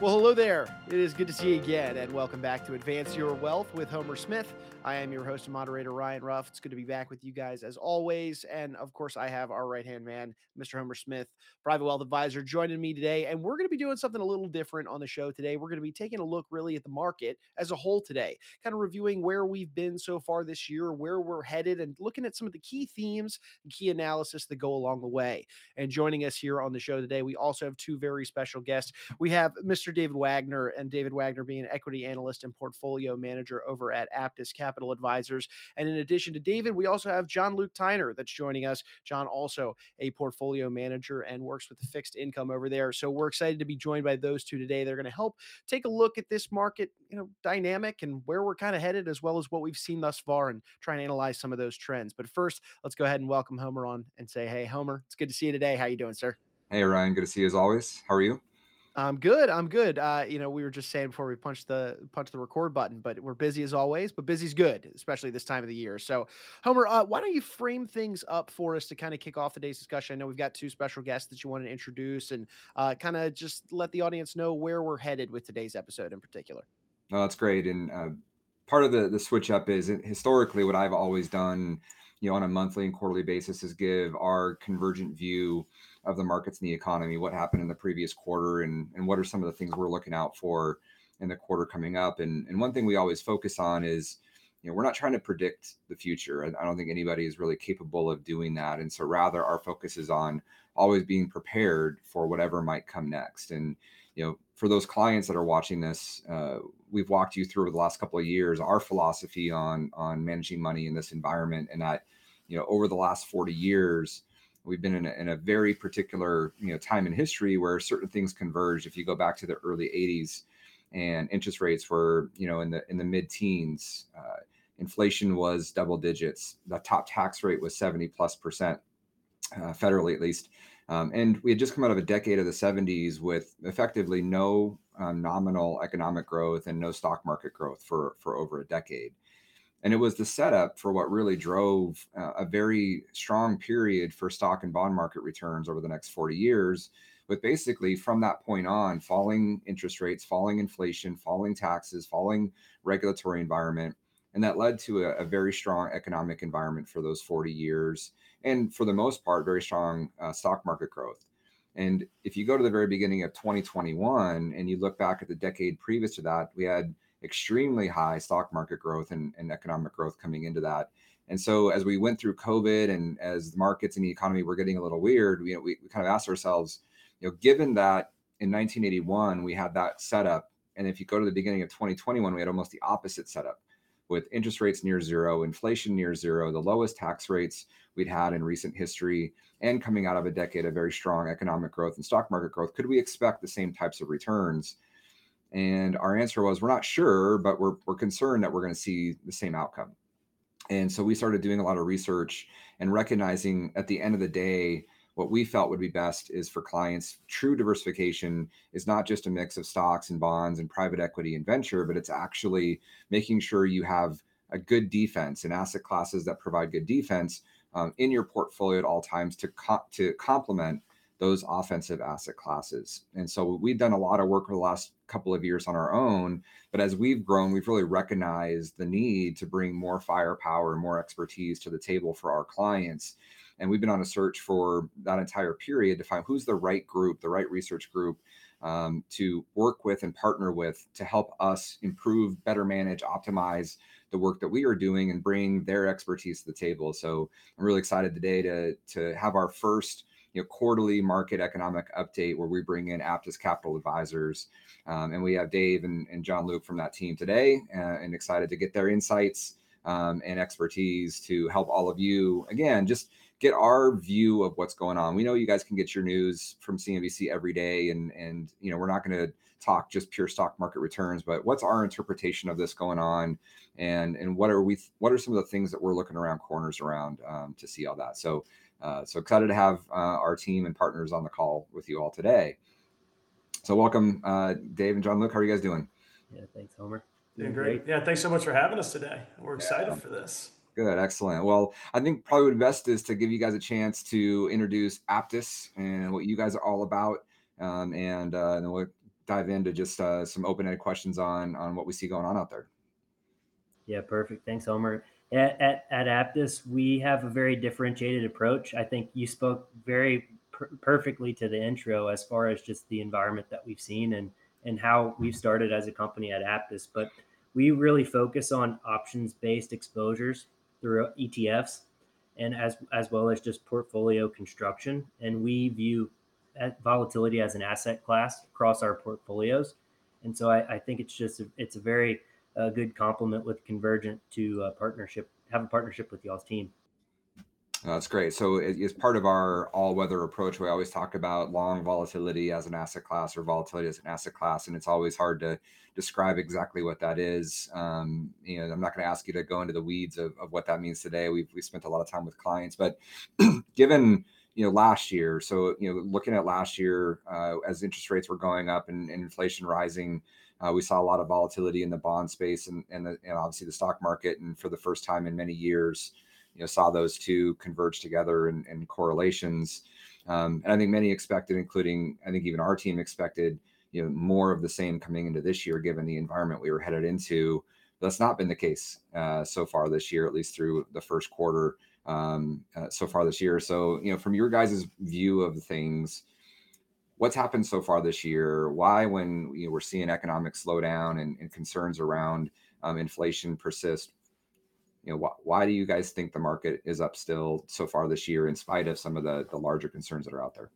Well, hello there. It is good to see you again, and welcome back to Advance Your Wealth with Homer Smith. I am your host and moderator, Ryan Ruff. It's good to be back with you guys as always. And of course, I have our right hand man, Mr. Homer Smith, private wealth advisor, joining me today. And we're going to be doing something a little different on the show today. We're going to be taking a look really at the market as a whole today, kind of reviewing where we've been so far this year, where we're headed, and looking at some of the key themes and key analysis that go along the way. And joining us here on the show today, we also have two very special guests. We have Mr. David Wagner, and David Wagner being an equity analyst and portfolio manager over at Aptus Capital. Capital Advisors. And in addition to David, we also have John Luke Tyner that's joining us. John, also a portfolio manager and works with the fixed income over there. So we're excited to be joined by those two today. They're going to help take a look at this market, you know, dynamic and where we're kind of headed, as well as what we've seen thus far, and try and analyze some of those trends. But first, let's go ahead and welcome Homer on and say, "Hey, Homer, it's good to see you today. How you doing, sir?" Hey, Ryan. Good to see you as always. How are you? I'm good. I'm good. Uh, you know, we were just saying before we punched the punch the record button, but we're busy as always. But busy's good, especially this time of the year. So, Homer, uh, why don't you frame things up for us to kind of kick off today's discussion? I know we've got two special guests that you want to introduce, and uh, kind of just let the audience know where we're headed with today's episode in particular. No, that's great. And uh, part of the the switch up is historically what I've always done, you know, on a monthly and quarterly basis is give our convergent view of the markets and the economy, what happened in the previous quarter, and and what are some of the things we're looking out for in the quarter coming up. And and one thing we always focus on is, you know, we're not trying to predict the future. I, I don't think anybody is really capable of doing that. And so rather, our focus is on always being prepared for whatever might come next. And you know, for those clients that are watching this, uh, we've walked you through the last couple of years our philosophy on on managing money in this environment, and that you know over the last 40 years we've been in a, in a very particular you know time in history where certain things converged. If you go back to the early 80s and interest rates were you know in the in the mid teens uh, inflation was double digits. The top tax rate was 70 plus percent uh, federally at least. Um, and we had just come out of a decade of the 70s with effectively no um, nominal economic growth and no stock market growth for for over a decade and it was the setup for what really drove uh, a very strong period for stock and bond market returns over the next 40 years. With basically from that point on falling interest rates falling inflation falling taxes falling regulatory environment and that led to a, a very strong economic environment for those 40 years and for the most part very strong uh, stock market growth. And if you go to the very beginning of 2021 and you look back at the decade previous to that we had extremely high stock market growth and, and economic growth coming into that. And so as we went through COVID and as the markets and the economy were getting a little weird, we, we, we kind of asked ourselves, you know, given that in 1981 we had that setup, and if you go to the beginning of 2021, we had almost the opposite setup with interest rates near zero, inflation near zero, the lowest tax rates we'd had in recent history, and coming out of a decade of very strong economic growth and stock market growth, could we expect the same types of returns and our answer was, we're not sure, but we're, we're concerned that we're going to see the same outcome. And so we started doing a lot of research and recognizing at the end of the day, what we felt would be best is for clients true diversification is not just a mix of stocks and bonds and private equity and venture but it's actually making sure you have a good defense and asset classes that provide good defense um, in your portfolio at all times to co- to complement those offensive asset classes. And so we've done a lot of work over the last couple of years on our own. But as we've grown, we've really recognized the need to bring more firepower and more expertise to the table for our clients. And we've been on a search for that entire period to find who's the right group, the right research group um, to work with and partner with to help us improve, better manage, optimize the work that we are doing and bring their expertise to the table. So I'm really excited today to, to have our first you know, quarterly market economic update where we bring in Aptus Capital Advisors. Um, and we have Dave and, and, John Luke from that team today uh, and excited to get their insights um, and expertise to help all of you, again, just get our view of what's going on. We know you guys can get your news from CNBC every day and, and you know, we're not going to talk just pure stock market returns, but what's our interpretation of this going on? And, and what are we, what are some of the things that we're looking around corners around um, to see all that? So uh, so excited to have uh, our team and partners on the call with you all today. So welcome, uh, Dave and John Luke. How are you guys doing? Yeah, thanks, Homer. Doing great. Yeah, thanks so much for having us today. We're excited yeah. for this. Good, excellent. Well, I think probably what best is to give you guys a chance to introduce Aptus and what you guys are all about, um, and, uh, and we'll dive into just uh, some open-ended questions on on what we see going on out there. Yeah, perfect. Thanks, Homer. At, at, at Aptus, we have a very differentiated approach. I think you spoke very per- perfectly to the intro as far as just the environment that we've seen and and how we've started as a company at Aptus. But we really focus on options-based exposures through ETFs and as as well as just portfolio construction. And we view uh, volatility as an asset class across our portfolios. And so I, I think it's just a, it's a very uh, good complement with Convergent to a partnership have a partnership with y'all's team. That's great. So, as part of our all-weather approach, we always talk about long volatility as an asset class or volatility as an asset class, and it's always hard to describe exactly what that is. Um, you know, I'm not going to ask you to go into the weeds of, of what that means today. We've we spent a lot of time with clients, but given you know last year, so you know, looking at last year uh, as interest rates were going up and, and inflation rising. Uh, we saw a lot of volatility in the bond space and, and, the, and obviously the stock market. And for the first time in many years, you know saw those two converge together and, and correlations. Um, and I think many expected, including I think even our team expected, you know, more of the same coming into this year, given the environment we were headed into. That's not been the case uh, so far this year, at least through the first quarter um, uh, so far this year. So, you know, from your guys' view of things, what's happened so far this year? Why, when you know, we're seeing economic slowdown and, and concerns around um, inflation persist, you know, wh- why do you guys think the market is up still so far this year, in spite of some of the the larger concerns that are out there?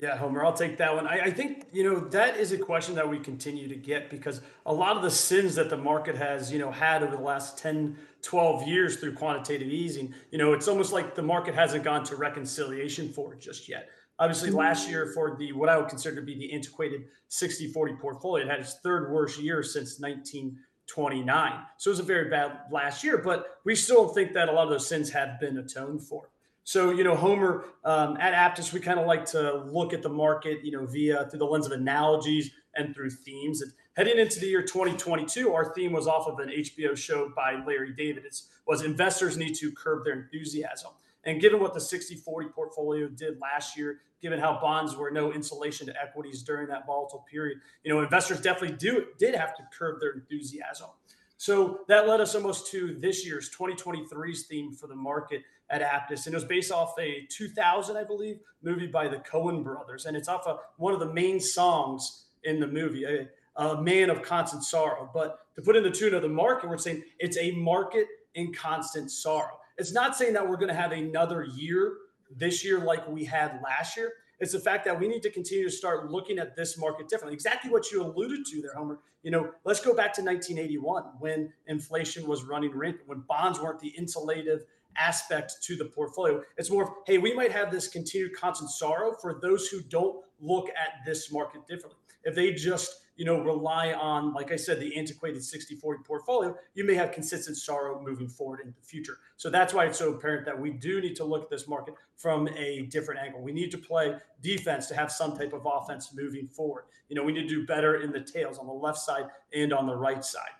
Yeah, Homer, I'll take that one. I, I, think, you know, that is a question that we continue to get because a lot of the sins that the market has, you know, had over the last 10, 12 years through quantitative easing, you know, it's almost like the market hasn't gone to reconciliation for it just yet. Obviously, last year for the what I would consider to be the antiquated 60 40 portfolio, it had its third worst year since 1929. So it was a very bad last year, but we still think that a lot of those sins have been atoned for. So, you know, Homer, um, at Aptus, we kind of like to look at the market, you know, via through the lens of analogies and through themes. And heading into the year 2022, our theme was off of an HBO show by Larry David. It was investors need to curb their enthusiasm. And given what the 60 40 portfolio did last year, given how bonds were no insulation to equities during that volatile period, you know, investors definitely do did have to curb their enthusiasm. So that led us almost to this year's 2023's theme for the market at Aptus, and it was based off a 2000, I believe, movie by the Coen brothers, and it's off of one of the main songs in the movie, a, a man of constant sorrow. But to put in the tune of the market, we're saying it's a market in constant sorrow. It's not saying that we're going to have another year this year like we had last year. It's the fact that we need to continue to start looking at this market differently. Exactly what you alluded to there, Homer. You know, let's go back to 1981 when inflation was running rampant, when bonds weren't the insulative aspect to the portfolio. It's more of, hey, we might have this continued constant sorrow for those who don't look at this market differently. If they just, you know, rely on, like I said, the antiquated 60 40 portfolio, you may have consistent sorrow moving forward in the future. So that's why it's so apparent that we do need to look at this market from a different angle. We need to play defense to have some type of offense moving forward. You know, we need to do better in the tails on the left side and on the right side.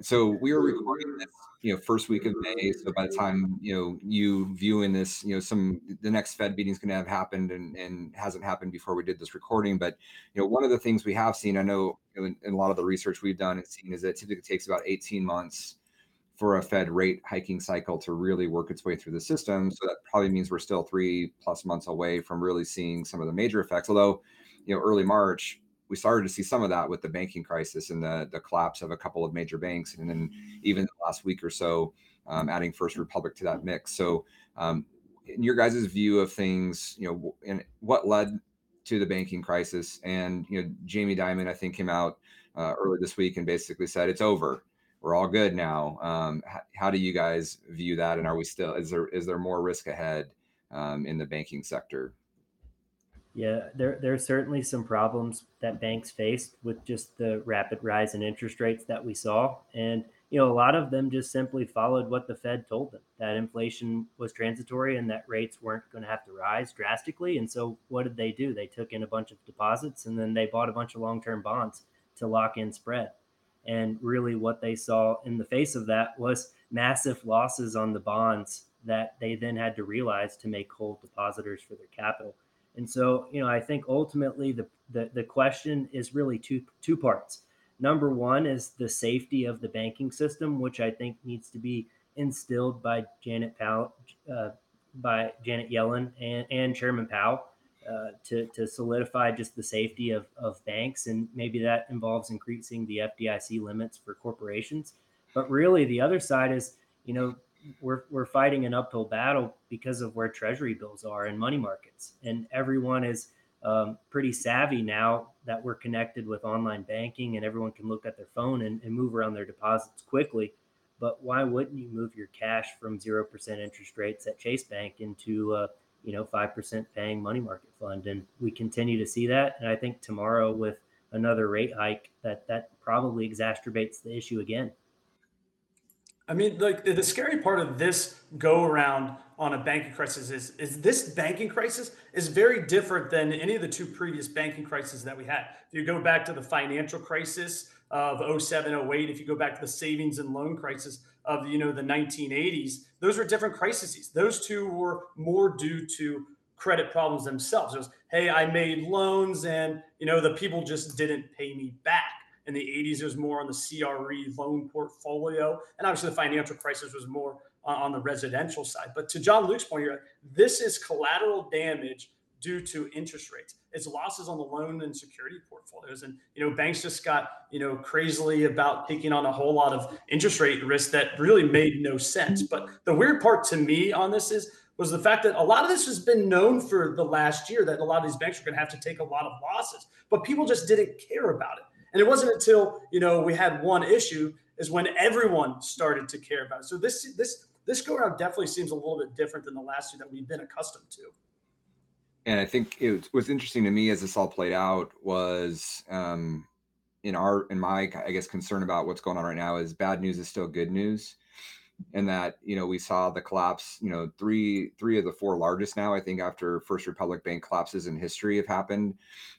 So we are recording this, you know, first week of May. So by the time you know you viewing this, you know, some the next Fed meeting is going to have happened and and hasn't happened before we did this recording. But you know, one of the things we have seen, I know in, in a lot of the research we've done and seen, is that it typically takes about 18 months for a Fed rate hiking cycle to really work its way through the system. So that probably means we're still three plus months away from really seeing some of the major effects. Although, you know, early March, we started to see some of that with the banking crisis and the the collapse of a couple of major banks, and then even the last week or so, um, adding First Republic to that mix. So, um, in your guys' view of things, you know, and what led to the banking crisis, and you know, Jamie Dimon, I think, came out uh, early this week and basically said it's over. We're all good now. Um, how, how, do you guys view that? And are we still? Is there is there more risk ahead um, in the banking sector? Yeah, there there are certainly some problems that banks faced with just the rapid rise in interest rates that we saw, and you know a lot of them just simply followed what the Fed told them that inflation was transitory and that rates weren't going to have to rise drastically. And so what did they do? They took in a bunch of deposits and then they bought a bunch of long term bonds to lock in spread. And really, what they saw in the face of that was massive losses on the bonds that they then had to realize to make whole depositors for their capital. And so, you know, I think ultimately the the the question is really two two parts. Number one is the safety of the banking system, which I think needs to be instilled by Janet Powell, uh, by Janet Yellen and, and Chairman Powell uh, to, to solidify just the safety of, of banks. And maybe that involves increasing the FDIC limits for corporations. But really, the other side is, you know, we're, we're fighting an uphill battle because of where treasury bills are and money markets. And everyone is um, pretty savvy now that we're connected with online banking and everyone can look at their phone and, and move around their deposits quickly but why wouldn't you move your cash from 0% interest rates at Chase Bank into uh, you know 5% paying money market fund and we continue to see that and I think tomorrow with another rate hike that that probably exacerbates the issue again. I mean, like the scary part of this go around on a banking crisis is is this banking crisis is very different than any of the two previous banking crises that we had. If you go back to the financial crisis of 07, 08, if you go back to the savings and loan crisis of you know the 1980s, those were different crises. Those two were more due to credit problems themselves. It was, hey, I made loans and you know the people just didn't pay me back. In the 80s, it was more on the CRE loan portfolio, and obviously the financial crisis was more uh, on the residential side. But to John Luke's point here, this is collateral damage due to interest rates. It's losses on the loan and security portfolios. And, you know, banks just got, you know, crazily about taking on a whole lot of interest rate risk that really made no sense. Mm-hmm. But the weird part to me on this is, was the fact that a lot of this has been known for the last year that a lot of these banks are going to have to take a lot of losses, but people just didn't care about it. And it wasn't until, you know, we had one issue is when everyone started to care about it. So this, this, this go around definitely seems a little bit different than the last two that we've been accustomed to. And I think it was interesting to me as this all played out was um, in our in my I guess concern about what's going on right now is bad news is still good news, and that you know we saw the collapse. You know, three three of the four largest now I think after First Republic Bank collapses in history have happened.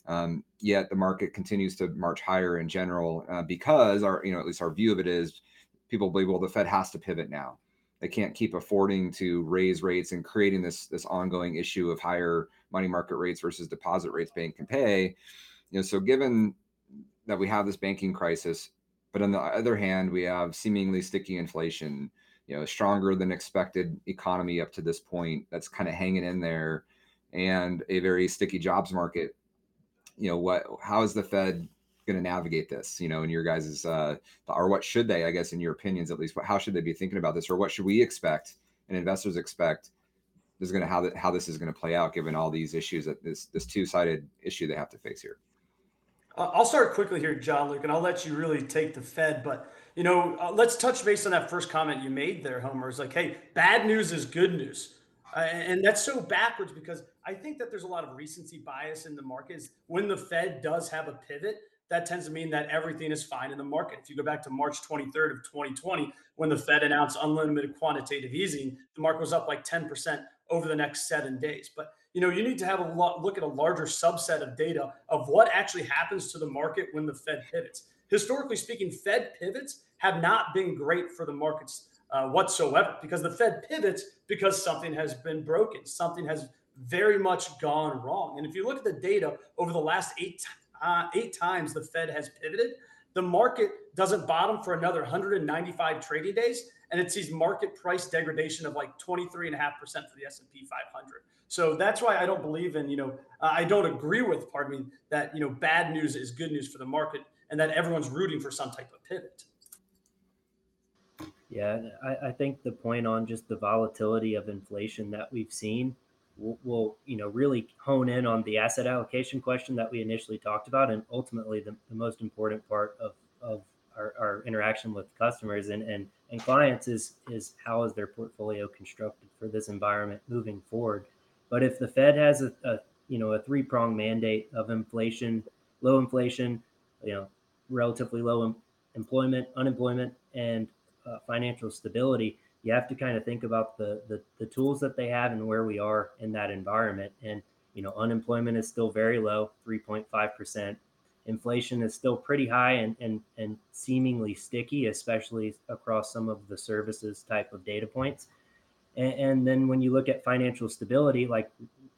Um, yet the market continues to march higher in general uh, because our you know at least our view of it is people believe well the Fed has to pivot now they can't keep affording to raise rates and creating this this ongoing issue of higher money market rates versus deposit rates bank can pay you know so given that we have this banking crisis but on the other hand we have seemingly sticky inflation you know stronger than expected economy up to this point that's kind of hanging in there and a very sticky jobs market. You know what how is the fed going to navigate this you know in your guys's uh or what should they i guess in your opinions at least how should they be thinking about this or what should we expect and investors expect is going to how that how this is going to play out given all these issues that this this two-sided issue they have to face here? I'll start quickly here john luke and i'll let you really take the fed but you know uh, let's touch base on that first comment you made there homer is like hey bad news is good news uh, and that's so backwards because I think that there's a lot of recency bias in the markets. When the Fed does have a pivot, that tends to mean that everything is fine in the market. If you go back to March 23rd of 2020, when the Fed announced unlimited quantitative easing, the market was up like 10% over the next seven days. But you know, you need to have a look at a larger subset of data of what actually happens to the market when the Fed pivots. Historically speaking, Fed pivots have not been great for the markets uh, whatsoever because the Fed pivots because something has been broken, something has very much gone wrong. And if you look at the data over the last eight uh, eight times the Fed has pivoted. The market doesn't bottom for another 195 trading days, and it sees market price degradation of like 23.5% for the S&P 500. So that's why I don't believe in, you know, I don't agree with, pardon me, that, you know, bad news is good news for the market and then everyone's rooting for some type of pivot. Yeah, I, I think the point on just the volatility of inflation that we've seen will, will, you know really hone in on the asset allocation question that we initially talked about and ultimately the, the most important part of, of our, our interaction with customers and, and, and clients is is how is their portfolio constructed for this environment moving forward but if the fed has a, a you know a three-pronged mandate of inflation low inflation you know relatively low em- employment unemployment and uh, financial stability you have to kind of think about the, the, the tools that they have and where we are in that environment. And you know, unemployment is still very low, 3.5 percent. Inflation is still pretty high and, and and seemingly sticky, especially across some of the services type of data points. And, and then when you look at financial stability, like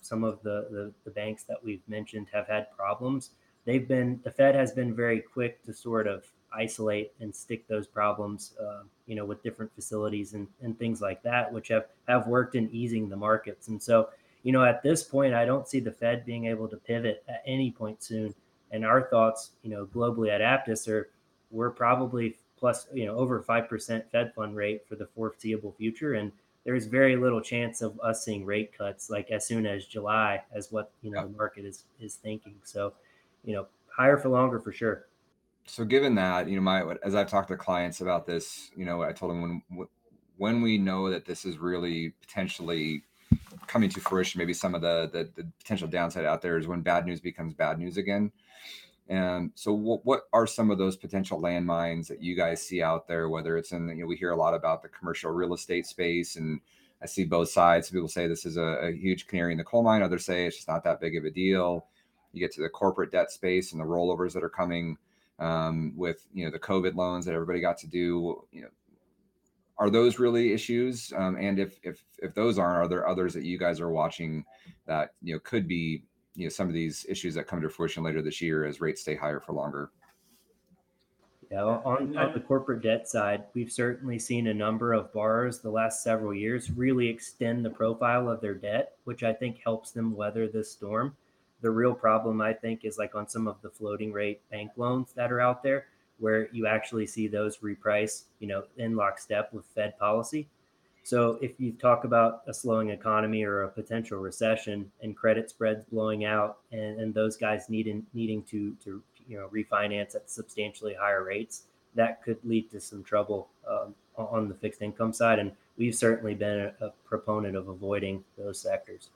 some of the, the, the banks that we've mentioned have had problems, they've been the Fed has been very quick to sort of isolate and stick those problems, uh, you know, with different facilities and, and things like that, which have have worked in easing the markets. And so, you know, at this point, I don't see the Fed being able to pivot at any point soon. And our thoughts, you know, globally at Aptus are we're probably plus, you know, over five percent Fed fund rate for the foreseeable future, and there's very little chance of us seeing rate cuts like as soon as July, as what you know the market is is thinking. So, you know, higher for longer for sure. So, given that, you know, my as I've talked to clients about this, you know, I told them when when we know that this is really potentially coming to fruition, maybe some of the, the, the potential downside out there is when bad news becomes bad news again. And so, what, what are some of those potential landmines that you guys see out there? Whether it's in, you know, we hear a lot about the commercial real estate space, and I see both sides. People say this is a, a huge canary in the coal mine. Others say it's just not that big of a deal. You get to the corporate debt space and the rollovers that are coming um, with, you know, the COVID loans that everybody got to do. You know, are those really issues? Um, and if if if those aren't, are there others that you guys are watching that you know could be you know some of these issues that come to fruition later this year as rates stay higher for longer? Yeah, on, on the corporate debt side, we've certainly seen a number of borrowers the last several years really extend the profile of their debt, which I think helps them weather this storm. The real problem, I think, is like on some of the floating rate bank loans that are out there, where you actually see those reprice, you know, in lockstep with Fed policy. So if you talk about a slowing economy or a potential recession and credit spreads blowing out and, and those guys needing needing to to you know refinance at substantially higher rates, that could lead to some trouble um, on the fixed income side. And we've certainly been a, a proponent of avoiding those sectors.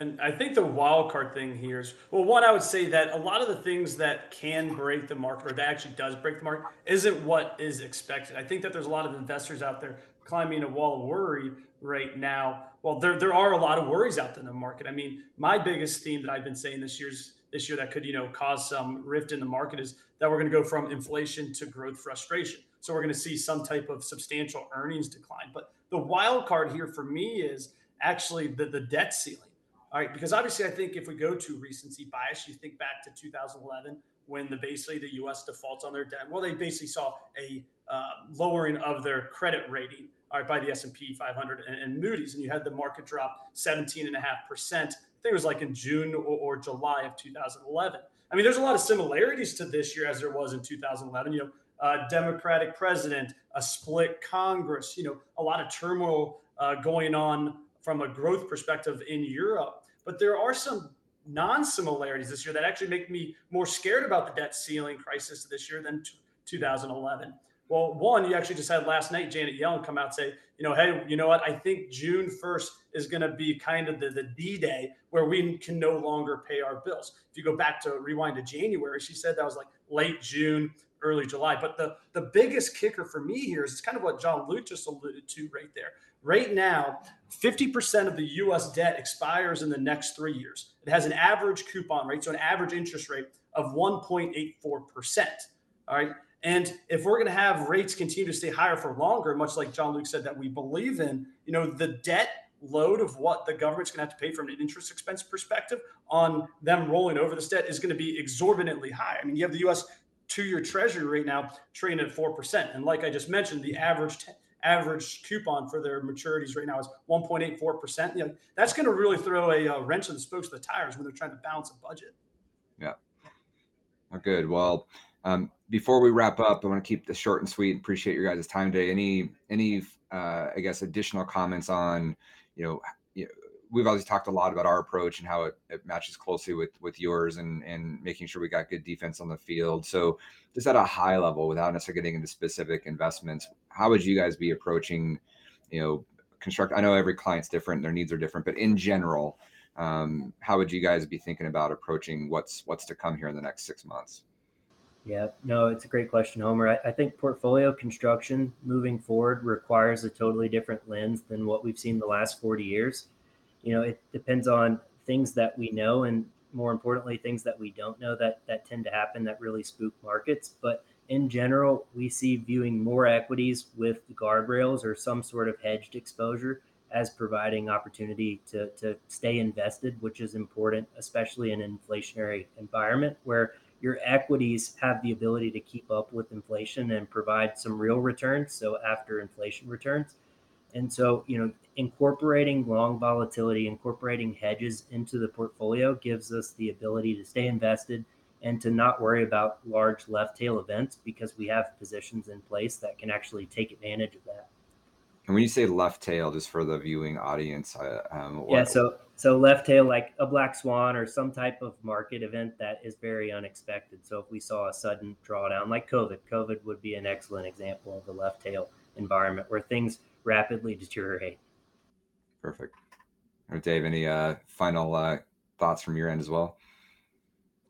And I think the wild card thing here is well, one, I would say that a lot of the things that can break the market or that actually does break the market isn't what is expected. I think that there's a lot of investors out there climbing a wall of worry right now. Well, there there are a lot of worries out there in the market. I mean, my biggest theme that I've been saying this year's this year that could you know cause some rift in the market is that we're going to go from inflation to growth frustration. So we're going to see some type of substantial earnings decline. But the wild card here for me is actually the the debt ceiling. All right, because obviously I think if we go to recency bias, you think back to 2011 when the basically the U.S. defaults on their debt. Well, they basically saw a uh, lowering of their credit rating all right, by the S&P 500 and, and, Moody's, and you had the market drop 17 and a half percent. I think it was like in June or, or, July of 2011. I mean, there's a lot of similarities to this year as there was in 2011. You know, uh, Democratic president, a split Congress, you know, a lot of turmoil uh, going on from a growth perspective in Europe. But there are some non-similarities this year that actually make me more scared about the debt ceiling crisis this year than t- 2011. Well, one, you actually just had last night Janet Yellen come out and say, you know, hey, you know what? I think June 1st is going to be kind of the, the D day where we can no longer pay our bills. If you go back to rewind to January, she said that was like late June, early July. But the, the biggest kicker for me here is it's kind of what John Luke just alluded to right there. Right now, 50% of the US debt expires in the next three years. It has an average coupon rate, so an average interest rate of 1.84%. All right. And if we're going to have rates continue to stay higher for longer, much like John Luke said that we believe in, you know, the debt load of what the government's going to have to pay from an interest expense perspective on them rolling over this debt is going to be exorbitantly high. I mean, you have the U.S. two-year Treasury right now trading at four percent, and like I just mentioned, the average t- average coupon for their maturities right now is 1.84 percent. You know, that's going to really throw a uh, wrench in the spokes of the tires when they're trying to balance a budget. Yeah. Good. Well, um, before we wrap up, I want to keep this short and sweet. Appreciate your guys' time today. Any any uh, I guess additional comments on you know we've always talked a lot about our approach and how it, it, matches closely with with yours and and making sure we got good defense on the field. So just at a high level, without necessarily getting into specific investments, how would you guys be approaching, you know, construct? I know every client's different, their needs are different, but in general, um, how would you guys be thinking about approaching what's what's to come here in the next six months? Yeah, no, it's a great question, Homer. I, I, think portfolio construction moving forward requires a totally different lens than what we've seen the last 40 years. You know, it depends on things that we know and more importantly, things that we don't know that that tend to happen that really spook markets. But in general, we see viewing more equities with guardrails or some sort of hedged exposure as providing opportunity to, to stay invested, which is important, especially in an inflationary environment where your equities have the ability to keep up with inflation and provide some real returns. So after inflation returns. And so, you know, incorporating long volatility, incorporating hedges into the portfolio gives us the ability to stay invested and to not worry about large left tail events because we have positions in place that can actually take advantage of that. And when you say left tail, just for the viewing audience, um, what, yeah, so so left tail like a black swan or some type of market event that is very unexpected. So if we saw a sudden drawdown like COVID, COVID would be an excellent example of the left tail environment where things rapidly deteriorate. Perfect. Dave, any uh, final uh, thoughts from your end as well?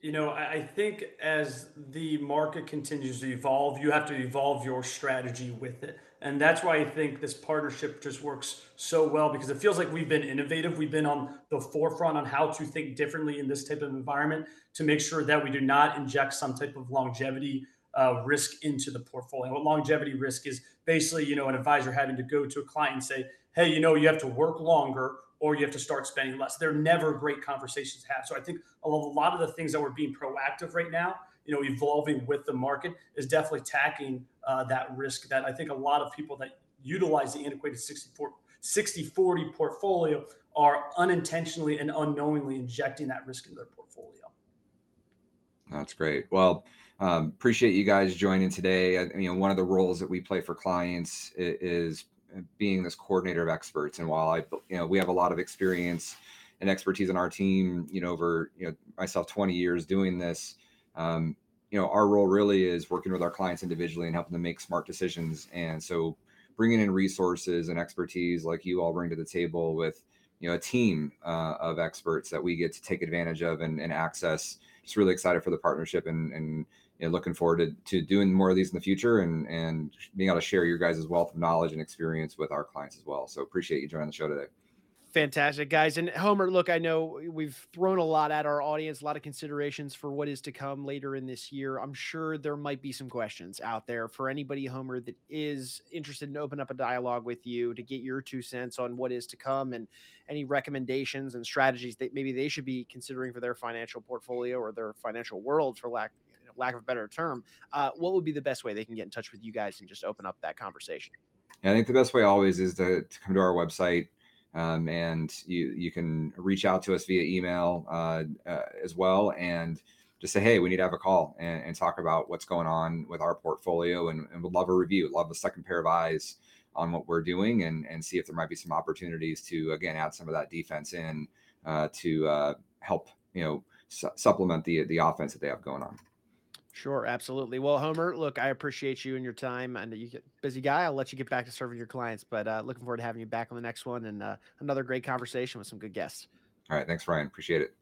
You know, I think as the market continues to evolve, you have to evolve your strategy with it. And that's why I think this partnership just works so well because it feels like we've been innovative. We've been on the forefront on how to think differently in this type of environment to make sure that we do not inject some type of longevity uh, risk into the portfolio. What longevity risk is basically, you know, an advisor having to go to a client and say, hey, you know, you have to work longer or you have to start spending less. They're never great conversations to have. So I think a lot of the things that we're being proactive right now, you know, evolving with the market is definitely tackling uh, that risk that I think a lot of people that utilize the antiquated 64, 60 40 portfolio are unintentionally and unknowingly injecting that risk into their portfolio. That's great. Well, um, appreciate you guys joining today. I, you know, one of the roles that we play for clients is being this coordinator of experts. And while I, you know, we have a lot of experience and expertise in our team, you know, over, you know, myself 20 years doing this, um, you know, our role really is working with our clients individually and helping them make smart decisions. And so bringing in resources and expertise like you all bring to the table with, you know, a team uh, of experts that we get to take advantage of and, and access. Just really excited for the partnership and, and you know, looking forward to, to doing more of these in the future and and being able to share your guys' wealth of knowledge and experience with our clients as well. So appreciate you joining the show today. Fantastic, guys. And Homer, look, I know we've thrown a lot at our audience, a lot of considerations for what is to come later in this year. I'm sure there might be some questions out there for anybody, Homer, that is interested in open up a dialogue with you to get your two cents on what is to come and any recommendations and strategies that maybe they should be considering for their financial portfolio or their financial world, for lack lack of a better term, uh, what would be the best way they can get in touch with you guys and just open up that conversation? Yeah, I think the best way always is to, to come to our website. Um, and you you can reach out to us via email uh, uh, as well, and just say, hey, we need to have a call and, and talk about what's going on with our portfolio, and, and would love a review, love a second pair of eyes on what we're doing, and and see if there might be some opportunities to again add some of that defense in uh, to uh, help you know su- supplement the the offense that they have going on. Sure, absolutely. Well, Homer, look, I appreciate you and your time. and you busy guy. I'll let you get back to serving your clients, but uh, looking forward to having you back on the next one and uh, another great conversation with some good guests. All right, thanks, Ryan. Appreciate it.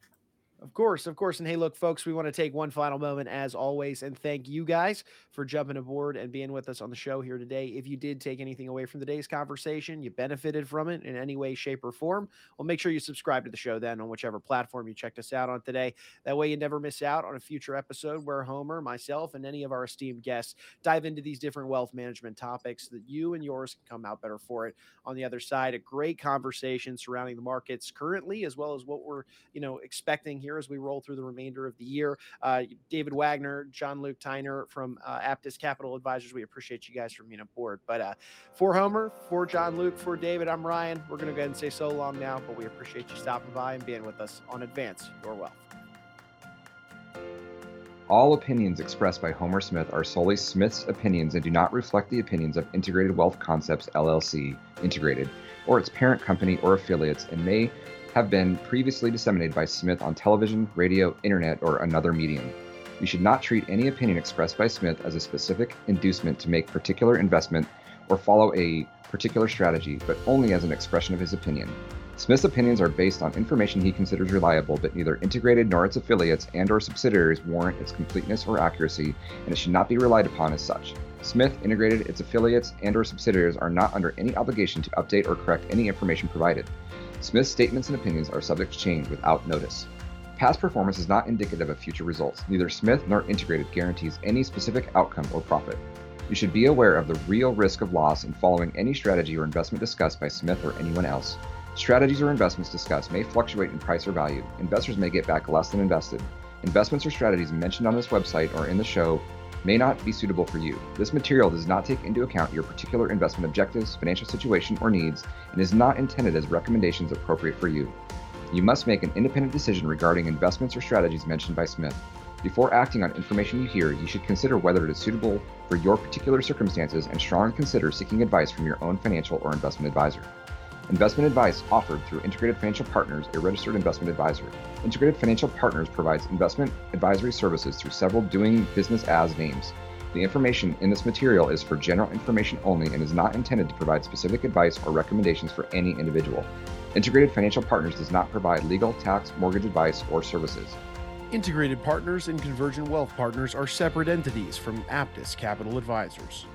Of course, of course. And hey, look, folks, we want to take one final moment, as always, and thank you guys for jumping aboard and being with us on the show here today. If you did take anything away from today's conversation, you benefited from it in any way, shape, or form, well, make sure you subscribe to the show then on whichever platform you checked us out on today. That way, you never miss out on a future episode where Homer, myself, and any of our esteemed guests dive into these different wealth management topics so that you and yours can come out better for it. On the other side, a great conversation surrounding the markets currently, as well as what we're, you know, expecting here as we roll through the remainder of the year. Uh, David Wagner, John Luke Tyner from uh, Aptus Capital Advisors, we appreciate you guys for being aboard. But uh, for Homer, for John Luke, for David, I'm Ryan. We're going to go ahead and say so long now, but we appreciate you stopping by and being with us on Advance Your Wealth. All opinions expressed by Homer Smith are solely Smith's opinions and do not reflect the opinions of Integrated Wealth Concepts LLC, Integrated, or its parent company or affiliates, and may have been previously disseminated by Smith on television, radio, internet, or another medium. You should not treat any opinion expressed by Smith as a specific inducement to make particular investment or follow a particular strategy, but only as an expression of his opinion. Smith's opinions are based on information he considers reliable, but neither integrated nor its affiliates and or subsidiaries warrant its completeness or accuracy, and it should not be relied upon as such. Smith Integrated, its affiliates and or subsidiaries are not under any obligation to update or correct any information provided. Smith's statements and opinions are subject to change without notice. Past performance is not indicative of future results. Neither Smith nor Integrated guarantees any specific outcome or profit. You should be aware of the real risk of loss in following any strategy or investment discussed by Smith or anyone else. Strategies or investments discussed may fluctuate in price or value. Investors may get back less than invested. Investments or strategies mentioned on this website or in the show may not be suitable for you. This material does not take into account your particular investment objectives, financial situation, or needs, and is not intended as recommendations appropriate for you. You must make an independent decision regarding investments or strategies mentioned by Smith. Before acting on information you hear, you should consider whether it is suitable for your particular circumstances and strongly consider seeking advice from your own financial or investment advisor. Investment advice offered through Integrated Financial Partners, a registered investment advisor. Integrated Financial Partners provides investment advisory services through several doing business as names. The information in this material is for general information only and is not intended to provide specific advice or recommendations for any individual. Integrated Financial Partners does not provide legal, tax, mortgage advice, or services. Integrated Partners and Convergent Wealth Partners are separate entities from Aptus Capital Advisors.